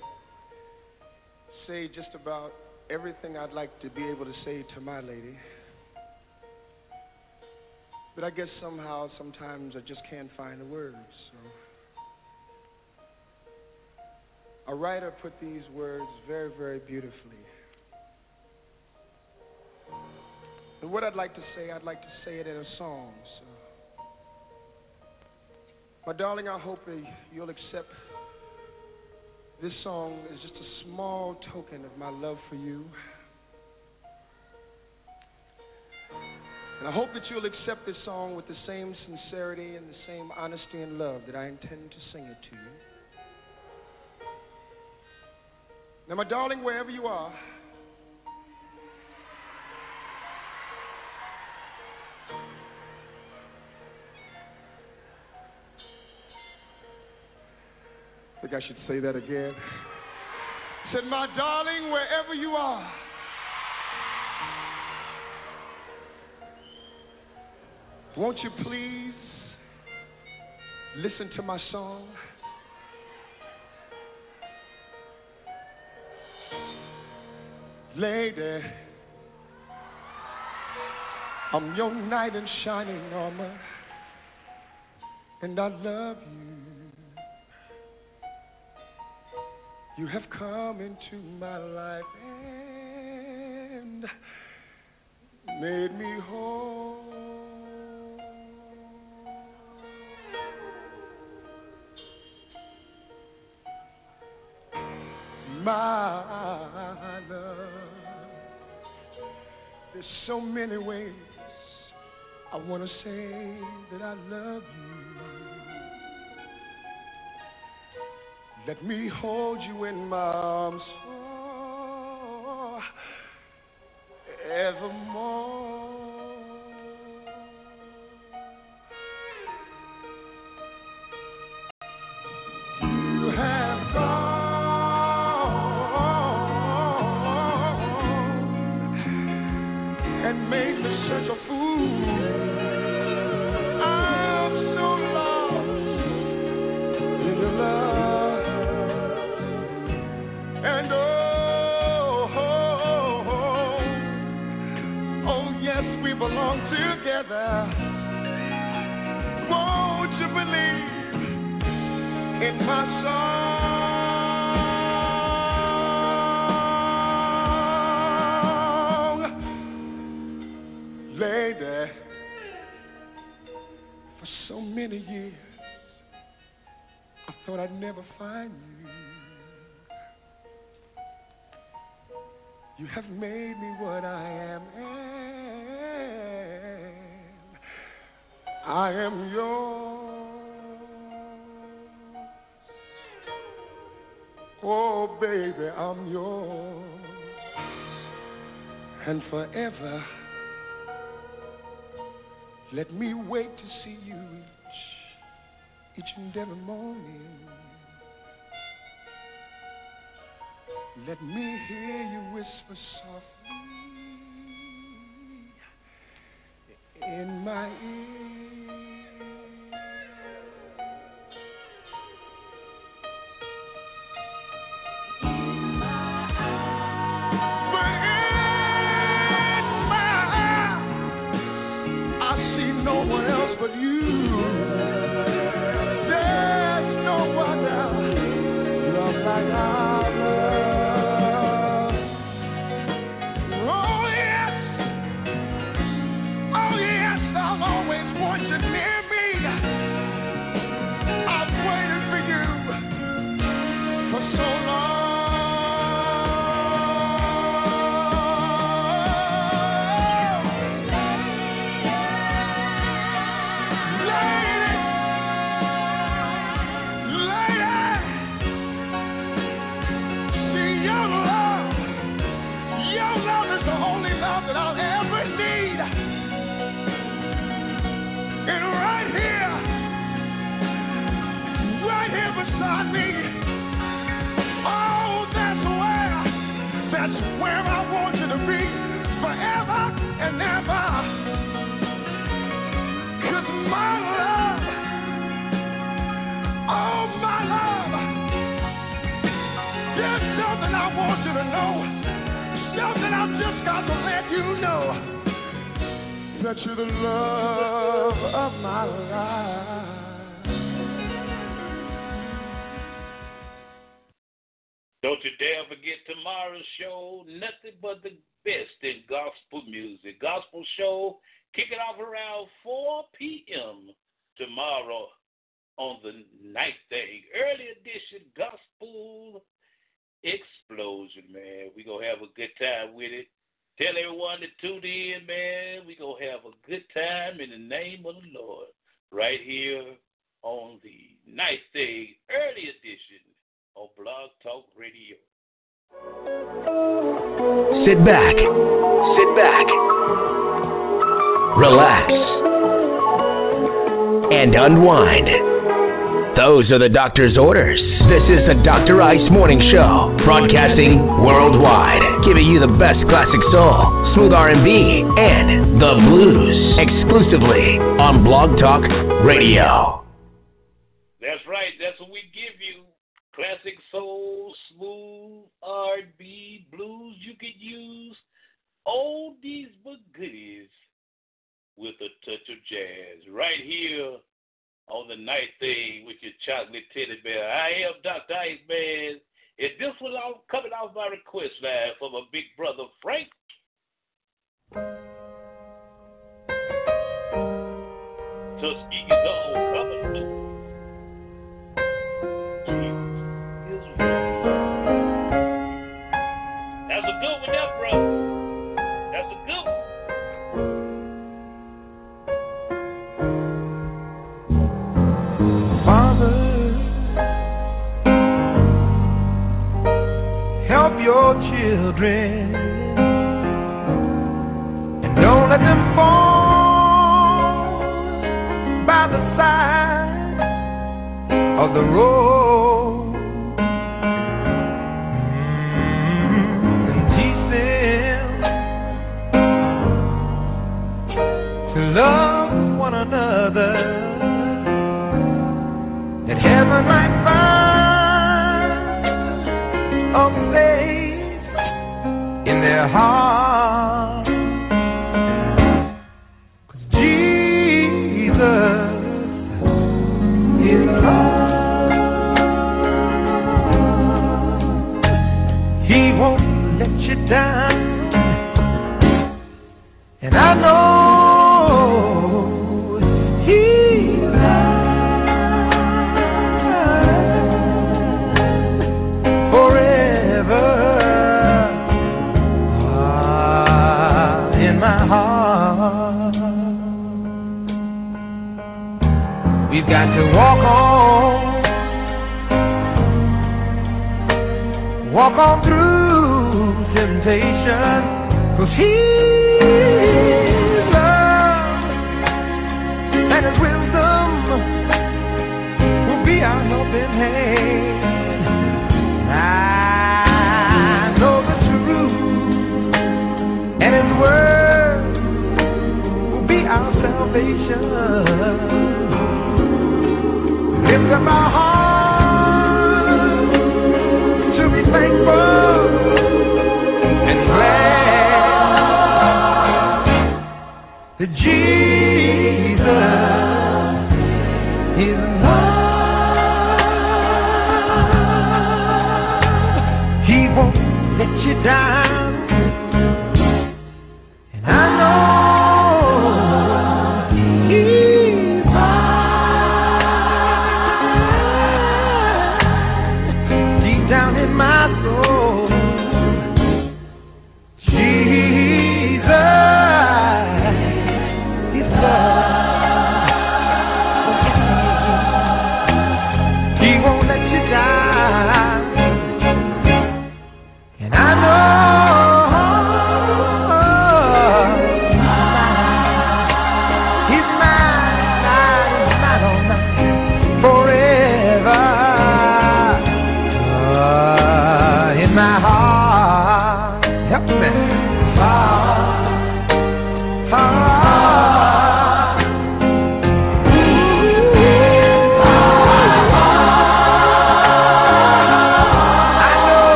say just about everything I'd like to be able to say to my lady. But I guess somehow, sometimes I just can't find the words. So. A writer put these words very, very beautifully. And what I'd like to say, I'd like to say it in a song. So. My darling, I hope you'll accept this song as just a small token of my love for you. And I hope that you'll accept this song with the same sincerity and the same honesty and love that I intend to sing it to you. Now, my darling, wherever you are, I think I should say that again. Said, my darling, wherever you are. Won't you please listen to my song? Lady, I'm your knight in shining armor, and I love you. You have come into my life and made me whole. My love, there's so many ways I want to say that I love you. Let me hold you in my arms oh, evermore. Forever. Let me wait to see you each, each and every morning. Let me hear you whisper softly These are the doctor's orders. This is the Dr. Ice Morning Show, broadcasting worldwide, giving you the best classic soul, smooth R&B, and the blues, exclusively on Blog Talk Radio.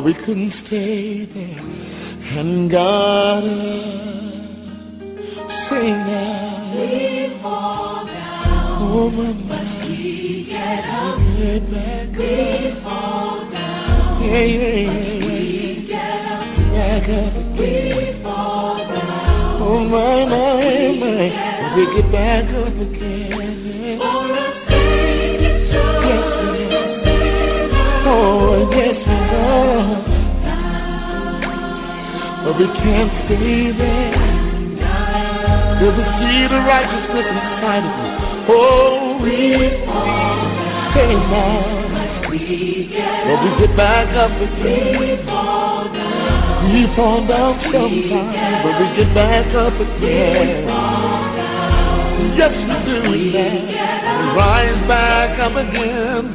But we couldn't stay there. And God, pray now. We fall down. Over but we get up. Get back we up. fall down. Yeah, yeah, yeah. But we get up. Back up again. We fall down. Oh, my, my, my. We get back up. we can't stay there. There's a seed of righteousness inside of me. Oh, we fall down, but we get back up again, we fall down sometimes, but we get back up again. Yes, we do that. We rise back up again.